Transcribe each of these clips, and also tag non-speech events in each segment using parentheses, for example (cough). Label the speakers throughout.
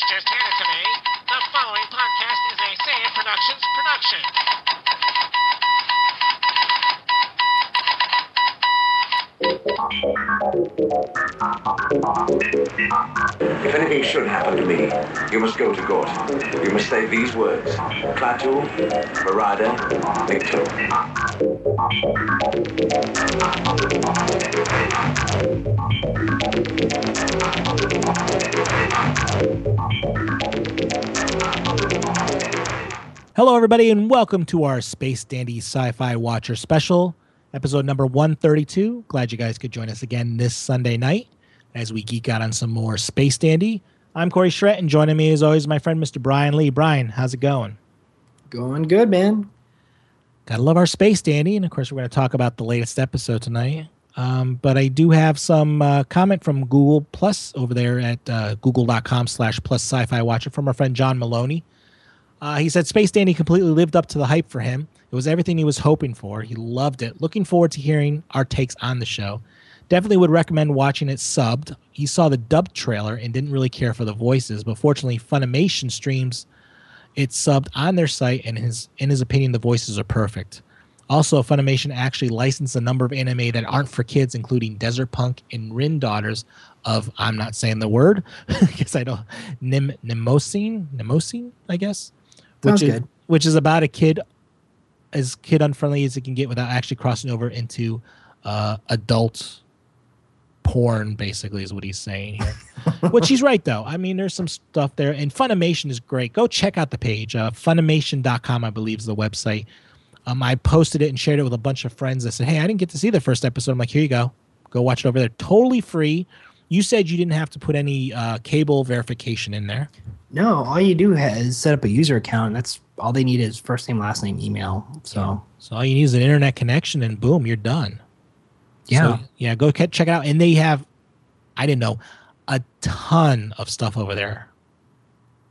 Speaker 1: Rich just handed to. The following podcast is a Say It Productions production.
Speaker 2: If anything should happen to me, you must go to Gort. You must say these words. Klaatu, Barada, Nikto.
Speaker 3: Hello, everybody, and welcome to our Space Dandy Sci Fi Watcher special, episode number 132. Glad you guys could join us again this Sunday night as we geek out on some more Space Dandy. I'm Corey Schrett, and joining me, as always, my friend Mr. Bryan Lee. Bryan, how's it going?
Speaker 4: Going good, man.
Speaker 3: Gotta love our Space Dandy, and of course, we're going to talk about the latest episode tonight. Um, but I do have some uh, comment from Google Plus over there at uh, google.com slash plus sci fi watcher from our friend John Maloney. Uh, he said Space Dandy completely lived up to the hype for him. It was everything he was hoping for. He loved it. Looking forward to hearing our takes on the show. Definitely would recommend watching it subbed. He saw the dubbed trailer and didn't really care for the voices, but fortunately, Funimation streams it subbed on their site, and his in his opinion, the voices are perfect. Also, Funimation actually licensed a number of anime that aren't for kids, including Desert Punk and Rin Daughters of I'm not saying the word (laughs) because I don't Nim Nemosine Nemosine I guess
Speaker 4: Sounds
Speaker 3: which is
Speaker 4: good.
Speaker 3: which is about a kid as kid unfriendly as it can get without actually crossing over into uh, adult porn. Basically, is what he's saying here. (laughs) which he's right though. I mean, there's some stuff there, and Funimation is great. Go check out the page. Uh, Funimation.com, I believe, is the website. Um, I posted it and shared it with a bunch of friends. I said, "Hey, I didn't get to see the first episode." I'm like, "Here you go. Go watch it over there. Totally free." You said you didn't have to put any uh, cable verification in there.
Speaker 4: No, all you do is set up a user account. That's all they need is first name, last name, email. So
Speaker 3: So all you need is an internet connection, and boom, you're done.
Speaker 4: yeah,
Speaker 3: So, yeah, go check it out. And they have, I didn't know, a ton of stuff over there.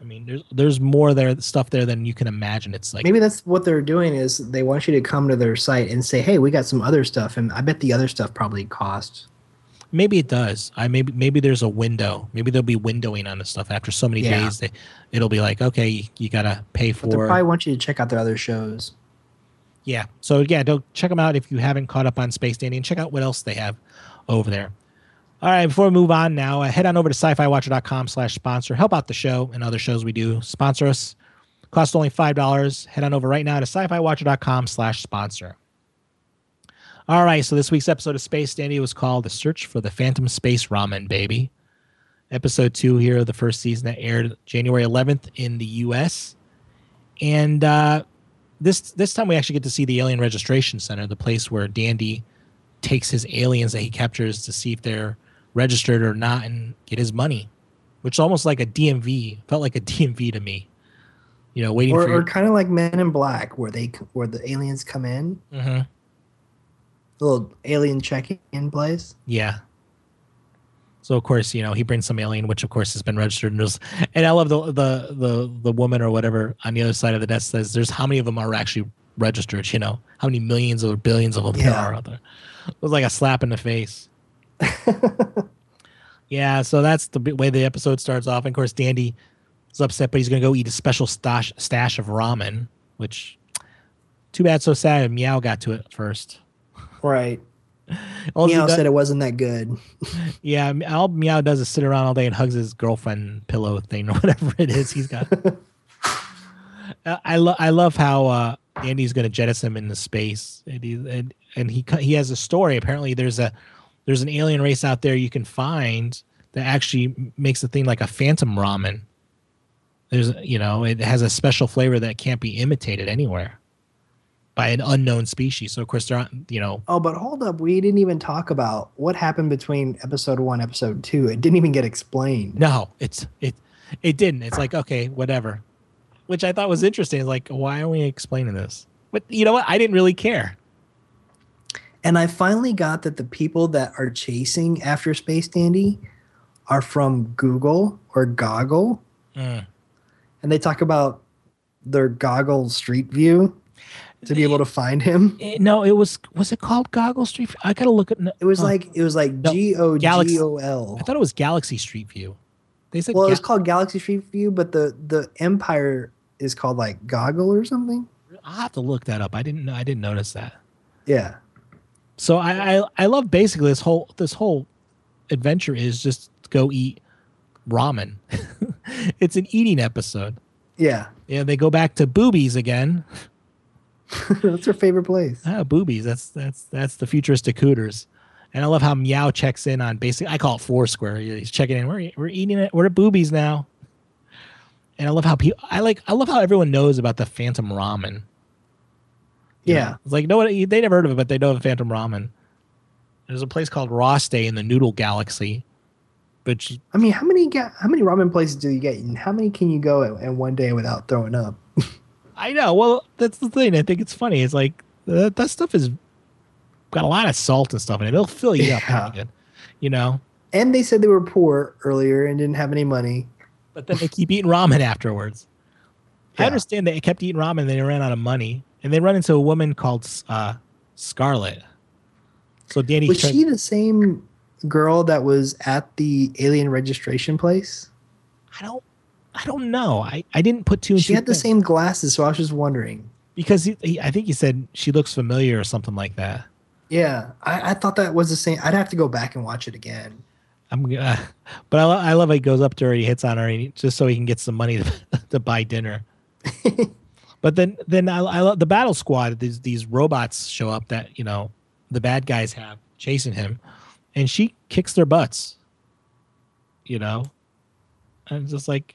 Speaker 3: I mean, there's there's more there stuff there than you can imagine. It's like
Speaker 4: maybe that's what they're doing is they want you to come to their site and say, hey, we got some other stuff, and I bet the other stuff probably costs.
Speaker 3: Maybe it does. I maybe maybe there's a window. Maybe there'll be windowing on the stuff after so many
Speaker 4: Yeah.
Speaker 3: days. That it'll be like, okay, you, you gotta pay
Speaker 4: But they
Speaker 3: for.
Speaker 4: probably want you to check out their other shows.
Speaker 3: Yeah. So yeah, don't check them out if you haven't caught up on Space Dandy and check out what else they have over there. All right, before we move on now, uh, head on over to sci-fi-watcher.com slash sponsor. Help out the show and other shows we do. Sponsor us. Cost only $5. Head on over right now to sci-fi-watcher.com slash sponsor. All right, so this week's episode of Space Dandy was called The Search for the Phantom Space Ramen Baby. Episode two here of the first season that aired January 11th in the U.S. And uh, this this time we actually get to see the Alien Registration Center, the place where Dandy takes his aliens that he captures to see if they're registered or not and get his money, which is almost like a DMV. Felt like a DMV to me. You know, waiting
Speaker 4: Or,
Speaker 3: for your,
Speaker 4: or kind of like Men in Black, where they where the aliens come in,
Speaker 3: Mhm.
Speaker 4: The little alien check-in place.
Speaker 3: Yeah. So of course, you know, he brings some alien, which of course has been registered, and there's, and I love the the the the woman or whatever on the other side of the desk says, "There's how many of them are actually registered? You know, how many millions or billions of them there are out there." It was like a slap in the face. (laughs) yeah, so that's the way the episode starts off. And of course, Dandy is upset, but he's gonna go eat a special stash stash of ramen, which too bad, so sad. Meow got to it first.
Speaker 4: Right.
Speaker 3: All he
Speaker 4: Meow
Speaker 3: does-
Speaker 4: said it wasn't that good. (laughs)
Speaker 3: Yeah, all Meow does is sit around all day and hugs his girlfriend pillow thing or (laughs) whatever it is he's got. (laughs) Uh, I love I love how uh, Dandy's going to jettison him into space, and he and, and he he has a story. Apparently, there's a there's an alien race out there you can find that actually makes a thing like a phantom ramen. There's you know it has a special flavor that can't be imitated anywhere by an unknown species. So of course they're on, you know
Speaker 4: Oh, but hold up. We didn't even talk about what happened between episode one, episode two. It didn't even get explained.
Speaker 3: No, it's it it didn't. It's like okay, whatever. Which I thought was interesting. It's like, why are we explaining this? But you know what? I didn't really care.
Speaker 4: And I finally got that the people that are chasing after Space Dandy are from Google or Goggle.
Speaker 3: Mm.
Speaker 4: And they talk about their Goggle Street View to be able to find him.
Speaker 3: Eh, no, it was was it called Goggle Street? View? I gotta look at.
Speaker 4: It was like it was like
Speaker 3: No,
Speaker 4: G O G O L.
Speaker 3: I thought it was Galaxy Street View. They said
Speaker 4: Well,
Speaker 3: Ga-
Speaker 4: it's called Galaxy Street View, but the the Empire is called like Goggle or something.
Speaker 3: I'll have to look that up. I didn't know. I didn't notice that.
Speaker 4: Yeah.
Speaker 3: So I, I I love basically this whole this whole adventure is just go eat ramen. (laughs) it's an eating episode.
Speaker 4: Yeah.
Speaker 3: Yeah, they go back to boobies again. (laughs) (laughs)
Speaker 4: That's her favorite place.
Speaker 3: Ah, boobies. That's that's that's the futuristic Hooters. And I love how Meow checks in on basically I call it Foursquare. He's checking in. We're we're eating it. We're at boobies now. And I love how people. I like. I love how everyone knows about the Phantom Ramen. You
Speaker 4: Yeah.
Speaker 3: know, it's like no one. They never heard of it, but they know the Phantom Ramen. There's a place called Roste in the Noodle Galaxy, which
Speaker 4: I mean, how many ga- how many ramen places do you get, and how many can you go in, in one day without throwing up?
Speaker 3: I know. Well, that's the thing. I think it's funny. It's like that, that stuff is got a lot of salt and stuff in it. It'll fill you up.
Speaker 4: Yeah.
Speaker 3: good, You know.
Speaker 4: And they said they were poor earlier and didn't have any money.
Speaker 3: but then they keep eating ramen afterwards. I understand they kept eating ramen and they ran out of money, and they run into a woman called uh, Scarlet. So Dandy,
Speaker 4: Was
Speaker 3: tries-
Speaker 4: she the same girl that was at the alien registration place?
Speaker 3: I don't, I don't know. I, I didn't put two and
Speaker 4: She
Speaker 3: two
Speaker 4: had the same glasses, so I was just wondering.
Speaker 3: because he, he, I think he said she looks familiar or something like that.
Speaker 4: Yeah, I, I thought that was the same. I'd have to go back and watch it again.
Speaker 3: I'm, uh, (laughs) but I, lo- I love how he goes up to her, he hits on her, and he, just so he can get some money to, (laughs) to buy dinner. (laughs) but then, then I, I love the battle squad. These these robots show up that you know the bad guys have chasing him, and she kicks their butts. You know, and it's just like,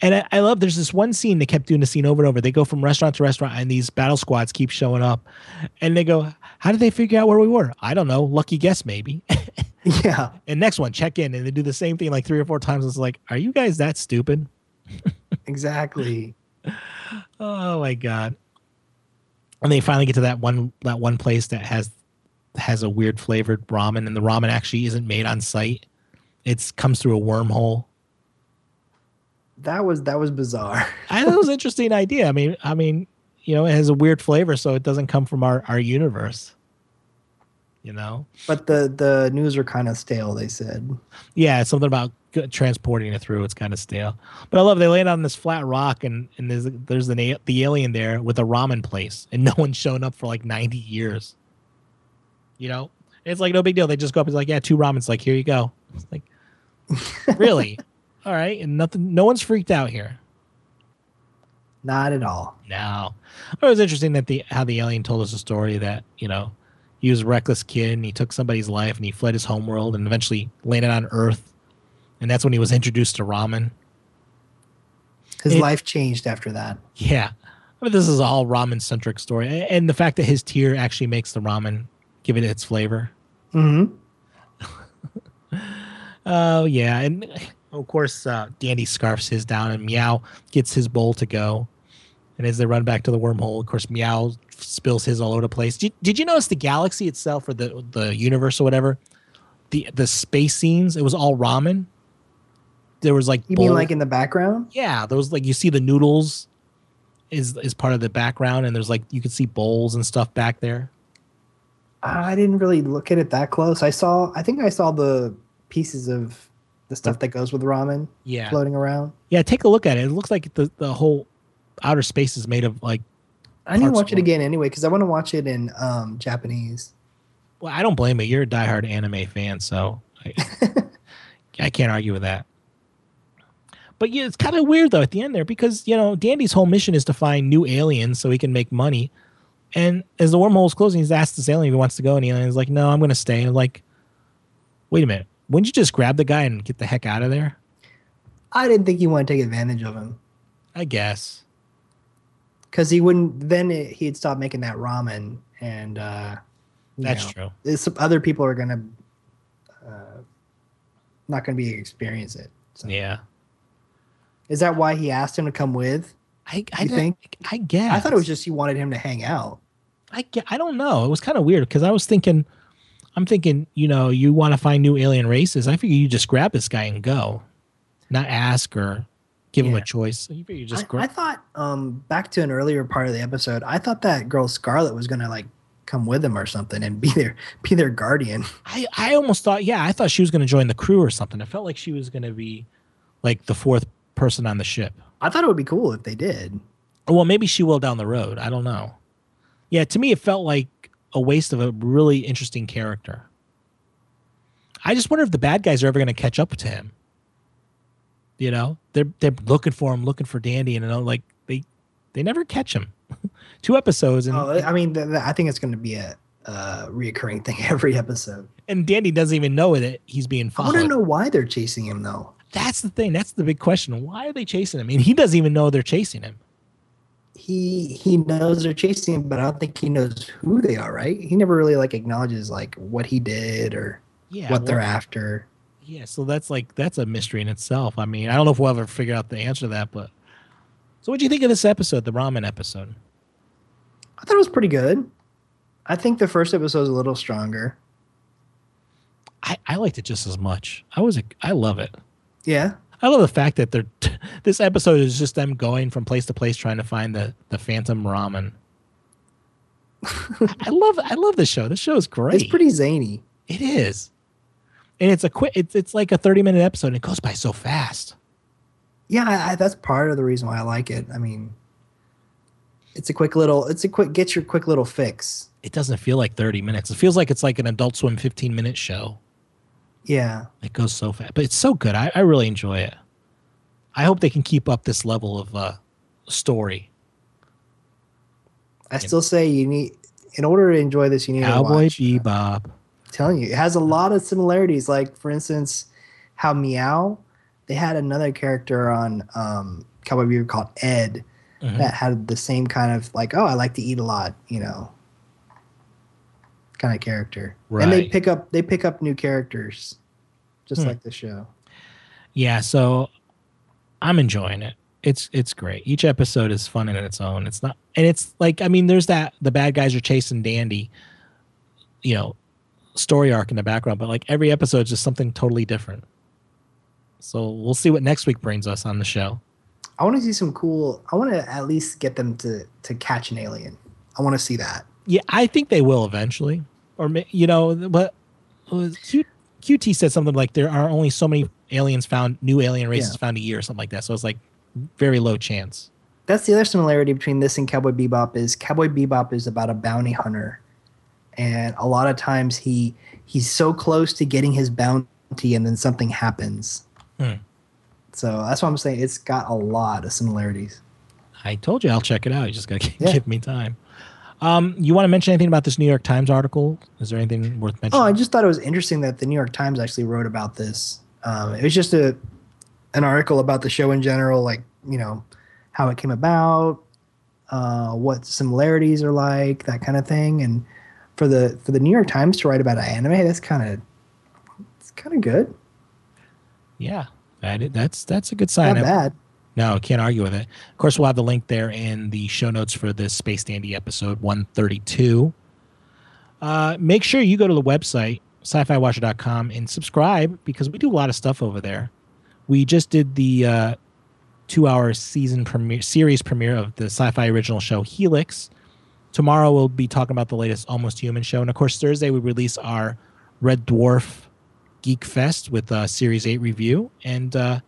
Speaker 3: and I, I love. There's this one scene they kept doing the scene over and over. They go from restaurant to restaurant, and these battle squads keep showing up, and they go, "How did they figure out where we were? I don't know. Lucky guess, maybe." (laughs)
Speaker 4: yeah,
Speaker 3: And next one, check in, and they do the same thing like three or four times. It's like, are you guys that stupid? (laughs)
Speaker 4: exactly.
Speaker 3: Oh my god! And they finally get to that one that one place that has has a weird flavored ramen, and the ramen actually isn't made on site. It's comes through a wormhole.
Speaker 4: That was that was bizarre. (laughs)
Speaker 3: I thought it was an interesting idea. I mean, I mean, you know, it has a weird flavor, so it doesn't come from our our universe. You know,
Speaker 4: But the the news are kind of stale. They said.
Speaker 3: yeah, it's something about transporting it through. It's kind of stale, but I love they land on this flat rock, and and there's there's an a- the alien there with a ramen place, and no (laughs) one's shown up for like ninety years. You know, it's like no big deal. They just go up. It's like yeah, two ramens. Like here you go. It's like (laughs) really, all right, and nothing. No one's freaked out here.
Speaker 4: Not at all.
Speaker 3: No, it was interesting that the how the alien told us a story that you know he was a reckless kid and he took somebody's life and he fled his homeworld and eventually landed on Earth, and that's when he was introduced to ramen.
Speaker 4: His
Speaker 3: It-
Speaker 4: life changed after that.
Speaker 3: Yeah, I mean this is a all ramen centric story, and the fact that his tear actually makes the ramen give it its flavor.
Speaker 4: hmm (laughs)
Speaker 3: Oh yeah, and of course uh, Dandy scarfs his down and Meow gets his bowl to go. And as they run back to the wormhole, of course Meow spills his all over the place. Did, did you notice the galaxy itself or the the universe or whatever? The the space scenes, it was all ramen. There was like
Speaker 4: You mean like in the background?
Speaker 3: yeah, there was like you see the noodles is is part of the background, and there's like you can see bowls and stuff back there.
Speaker 4: I didn't really look at it that close. I saw. I think I saw the pieces of the stuff that goes with ramen
Speaker 3: Yeah,
Speaker 4: floating around.
Speaker 3: yeah. Take a look at it. It looks like the the whole outer space is made of like
Speaker 4: I need to watch it again anyway because I want to watch it in um, Japanese.
Speaker 3: Well, I don't blame it. You're a diehard anime fan, so I, (laughs) I can't argue with that. But yeah, it's kind of weird though at the end there because you know Dandy's whole mission is to find new aliens so he can make money. And as the wormhole's closing, he's asked this alien if he wants to go, and the alien's like, "No, I'm going to stay." And I'm like, wait a minute, wouldn't you just grab the guy and get the heck out of there?
Speaker 4: I didn't think he wanted to take advantage of him
Speaker 3: I guess.
Speaker 4: because he wouldn't. Then it, he'd stop making that ramen, and uh,
Speaker 3: That's
Speaker 4: know,
Speaker 3: true.
Speaker 4: other people are gonna uh, not gonna be experience it. So.
Speaker 3: Yeah.
Speaker 4: Is that why he asked him to come with?
Speaker 3: I I
Speaker 4: You think?
Speaker 3: I guess.
Speaker 4: I thought it was just he wanted him to hang out.
Speaker 3: I I don't know. It was kind of weird because I was thinking, I'm thinking, you know, you want to find new alien races. I figure you just grab this guy and go, not ask or give him a choice. You figure you just
Speaker 4: I,
Speaker 3: grab.
Speaker 4: I thought um back to an earlier part of the episode, I thought that girl Scarlet was gonna like come with him or something and be their be their guardian. (laughs)
Speaker 3: I, I almost thought, yeah, I thought she was going to join the crew or something. It felt like she was going to be like the fourth person on the ship.
Speaker 4: I thought it would be cool if they did.
Speaker 3: Well, maybe she will down the road. I don't know. Yeah, to me, it felt like a waste of a really interesting character. I just wonder if the bad guys are ever going to catch up to him. You know, they're they're looking for him, looking for Dandy, and you know, like they they never catch him. (laughs) Two episodes, and
Speaker 4: Oh, I mean, th- th- I think it's going to be a uh, reoccurring thing (laughs) every episode.
Speaker 3: and Dandy doesn't even know that he's being followed.
Speaker 4: I want to know why they're chasing him though.
Speaker 3: That's the thing. That's the big question. Why are they chasing him? I mean, he doesn't even know they're chasing him.
Speaker 4: He he knows they're chasing him, but I don't think he knows who they are. Right? He never really like acknowledges like what he did or
Speaker 3: Yeah,
Speaker 4: what they're after.
Speaker 3: Yeah, so that's like that's a mystery in itself. I mean, I don't know if we'll ever figure out the answer to that, but so what do you think of this episode, the ramen episode?
Speaker 4: I thought it was pretty good. I think the first episode was a little stronger.
Speaker 3: I, I liked it just as much. I was a, I love it.
Speaker 4: Yeah,
Speaker 3: I love the fact that they're (laughs) this episode is just them going from place to place trying to find the the phantom ramen. I love I love this show. This show is great.
Speaker 4: it's pretty zany.
Speaker 3: It is, and it's a quick. It's it's like a thirty minute episode. and It goes by so fast.
Speaker 4: Yeah, I, I, that's part of the reason why I like it. I mean, it's a quick little. It's a quick get your quick little fix.
Speaker 3: It doesn't feel like thirty minutes. It feels like it's like an Adult Swim fifteen minute show.
Speaker 4: Yeah,
Speaker 3: It goes so fast, but it's so good. I, I really enjoy it. I hope they can keep up this level of uh, story.
Speaker 4: I still say you need. In order to enjoy this, you need
Speaker 3: Cowboy
Speaker 4: to watch.
Speaker 3: Bebop.
Speaker 4: I'm telling you, it has a lot of similarities. Like for instance, how Meow, they had another character on um, Cowboy Bebop called Ed
Speaker 3: Mhm.
Speaker 4: that had the same kind of like, oh, I like to eat a lot, you know, kind of character. And they pick up they pick up new characters, just
Speaker 3: Hmm.
Speaker 4: like the show.
Speaker 3: Yeah, so I'm enjoying it. It's it's great. Each episode is fun in its own. It's not, and it's like I mean, there's that the bad guys are chasing Dandy, you know, story arc in the background, but like every episode is just something totally different. So we'll see what next week brings us on the show.
Speaker 4: I want to see some cool. I want to at least get them to to catch an alien. I want to see that.
Speaker 3: Yeah, I think they will eventually, or you know, but uh, Q, QT said something like there are only so many aliens found, new alien races
Speaker 4: Yeah.
Speaker 3: found a year, or something like that. So it's like very low chance.
Speaker 4: That's the other similarity between this and Cowboy Bebop is Cowboy Bebop is about a bounty hunter, and a lot of times he he's so close to getting his bounty, and then something happens.
Speaker 3: Hmm.
Speaker 4: So that's why I'm saying it's got a lot of similarities.
Speaker 3: I told you I'll check it out. You just gotta (laughs)
Speaker 4: Yeah.
Speaker 3: give me time. Um, you want to mention anything about this New York Times article? Is there anything worth mentioning? Oh.
Speaker 4: I just thought it was interesting that the New York Times actually wrote about this. Um, it was just a an article about the show in general, like you know how it came about, uh, what similarities are like, that kind of thing. And for the for the New York Times to write about an anime, that's kind of it's kind of good.
Speaker 3: yeah, that that's that's a good sign.
Speaker 4: Not bad.
Speaker 3: No, can't argue with it. Of course, we'll have the link there in the show notes for this Space Dandy episode 132. Uh, make sure you go to the website, sci-fi watcher.com, and subscribe because we do a lot of stuff over there. We just did the uh, two-hour season premiere series premiere of the sci-fi original show Helix. Tomorrow we'll be talking about the latest Almost Human show, and of course Thursday we release our Red Dwarf Geek Fest with a Series Eight review, and uh,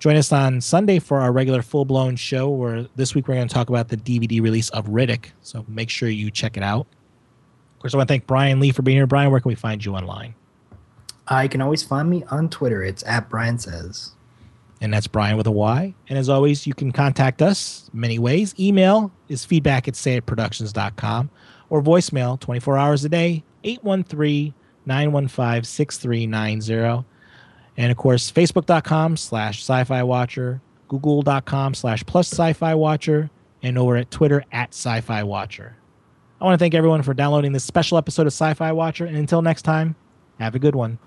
Speaker 3: Join us on Sunday for our regular full blown show where this week we're going to talk about the DVD release of Riddick. So make sure you check it out. Of course, I want to thank Bryan Lee for being here. Bryan, where can we find you online?
Speaker 4: Uh, you can always find me on Twitter. It's at Bryan Says.
Speaker 3: And that's Bryan with a Y. And as always, you can contact us many ways. Email is feedback at sayitproductions.com or voicemail 24 hours a day, 813 915 6390. And of course, facebook.com slash sci fi watcher, google.com slash plus sci fi watcher, and over at Twitter at sci fi watcher. I want to thank everyone for downloading this special episode of Sci Fi Watcher. And until next time, have a good one.